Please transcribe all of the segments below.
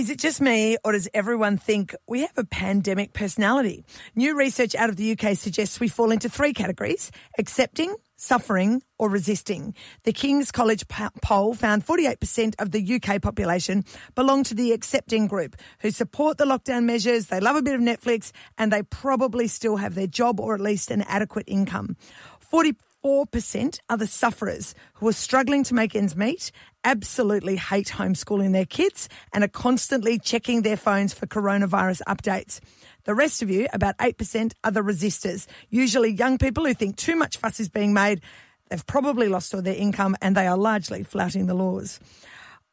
Is it just me, or does everyone think we have a pandemic personality? New research out of the UK suggests we fall into three categories accepting, suffering, or resisting. The King's College poll found 48% of the UK population belong to the accepting group who support the lockdown measures, they love a bit of Netflix, and they probably still have their job or at least an adequate income. 40 4% are the sufferers who are struggling to make ends meet, absolutely hate homeschooling their kids, and are constantly checking their phones for coronavirus updates. The rest of you, about 8%, are the resistors, usually young people who think too much fuss is being made. They've probably lost all their income and they are largely flouting the laws.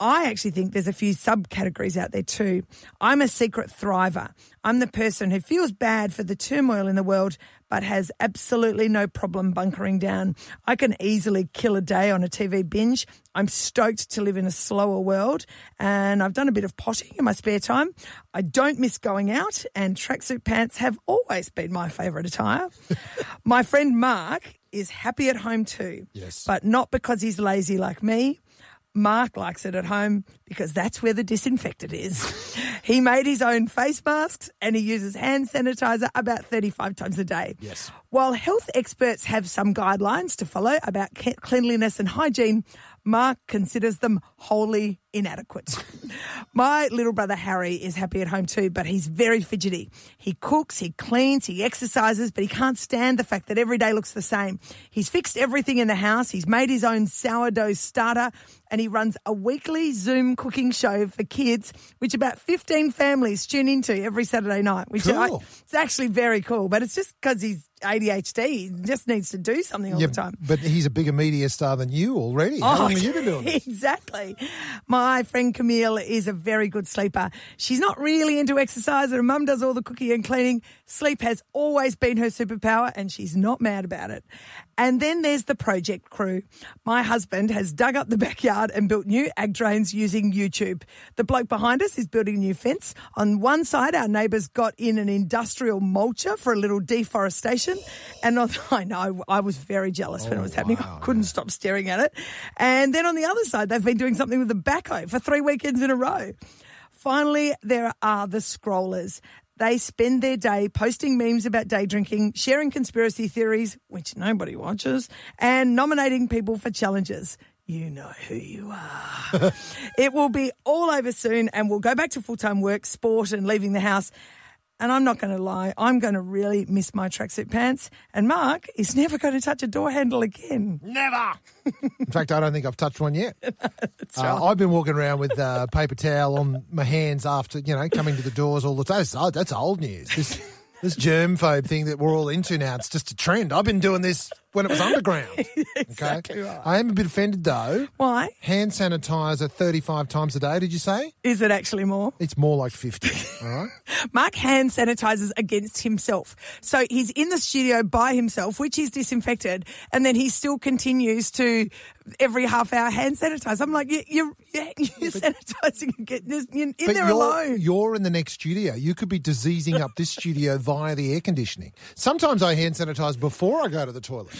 I actually think there's a few subcategories out there too. I'm a secret thriver. I'm the person who feels bad for the turmoil in the world, but has absolutely no problem bunkering down. I can easily kill a day on a TV binge. I'm stoked to live in a slower world, and I've done a bit of potting in my spare time. I don't miss going out, and tracksuit pants have always been my favourite attire. my friend Mark is happy at home too. Yes. But not because he's lazy like me. Mark likes it at home because that's where the disinfectant is. he made his own face masks and he uses hand sanitizer about 35 times a day. Yes. While health experts have some guidelines to follow about cleanliness and hygiene, Mark considers them wholly inadequate. My little brother Harry is happy at home too, but he's very fidgety. He cooks, he cleans, he exercises, but he can't stand the fact that every day looks the same. He's fixed everything in the house, he's made his own sourdough starter, and he runs a weekly Zoom cooking show for kids, which about 15 families tune into every Saturday night, which I, it's actually very cool, but it's just because he's ADHD. Just needs to do something all Yeah, the time. but he's a bigger media star than you already. How Oh, long have you been doing oh, this? Exactly. My friend Camille is a very good sleeper. She's not really into exercise, and her mum does all the cooking and cleaning. Sleep has always been her superpower, and she's not mad about it. And then there's the project crew. My husband has dug up the backyard and built new ag drains using YouTube. The bloke behind us is building a new fence. On one side, our neighbours got in an industrial mulcher for a little deforestation. And on, I know, I was very jealous when it was oh, happening. I couldn't stop staring at it. And then on the other side, they've been doing something with the backhoe for three weekends in a row. Finally, there are the scrollers. They spend their day posting memes about day drinking, sharing conspiracy theories, which nobody watches, and nominating people for challenges. You know who you are. it will be all over soon, and we'll go back to full time work, sport, and leaving the house. And I'm not going to lie, I'm going to really miss my tracksuit pants. And Mark is never going to touch a door handle again. Never. In fact, I don't think I've touched one yet. That's Uh, I've been walking around with uh, paper towel on my hands after, you know, coming to the doors all the time. That's, oh, that's old news. This, this germphobe thing that we're all into now, it's just a trend. I've been doing this when it was underground. Exactly right. I am a bit offended though. Why? Hand sanitizer 35 times a day, did you say? Is it actually more? It's more like 50. all right. Mark hand sanitizes against himself. So he's in the studio by himself, which is disinfected, and then he still continues to every half hour hand sanitize. I'm like, you, you're, you're sanitizing again. You're in But there you're, alone. you're in the next studio. You could be diseasing up this studio via the air conditioning. Sometimes I hand sanitize before I go to the toilet.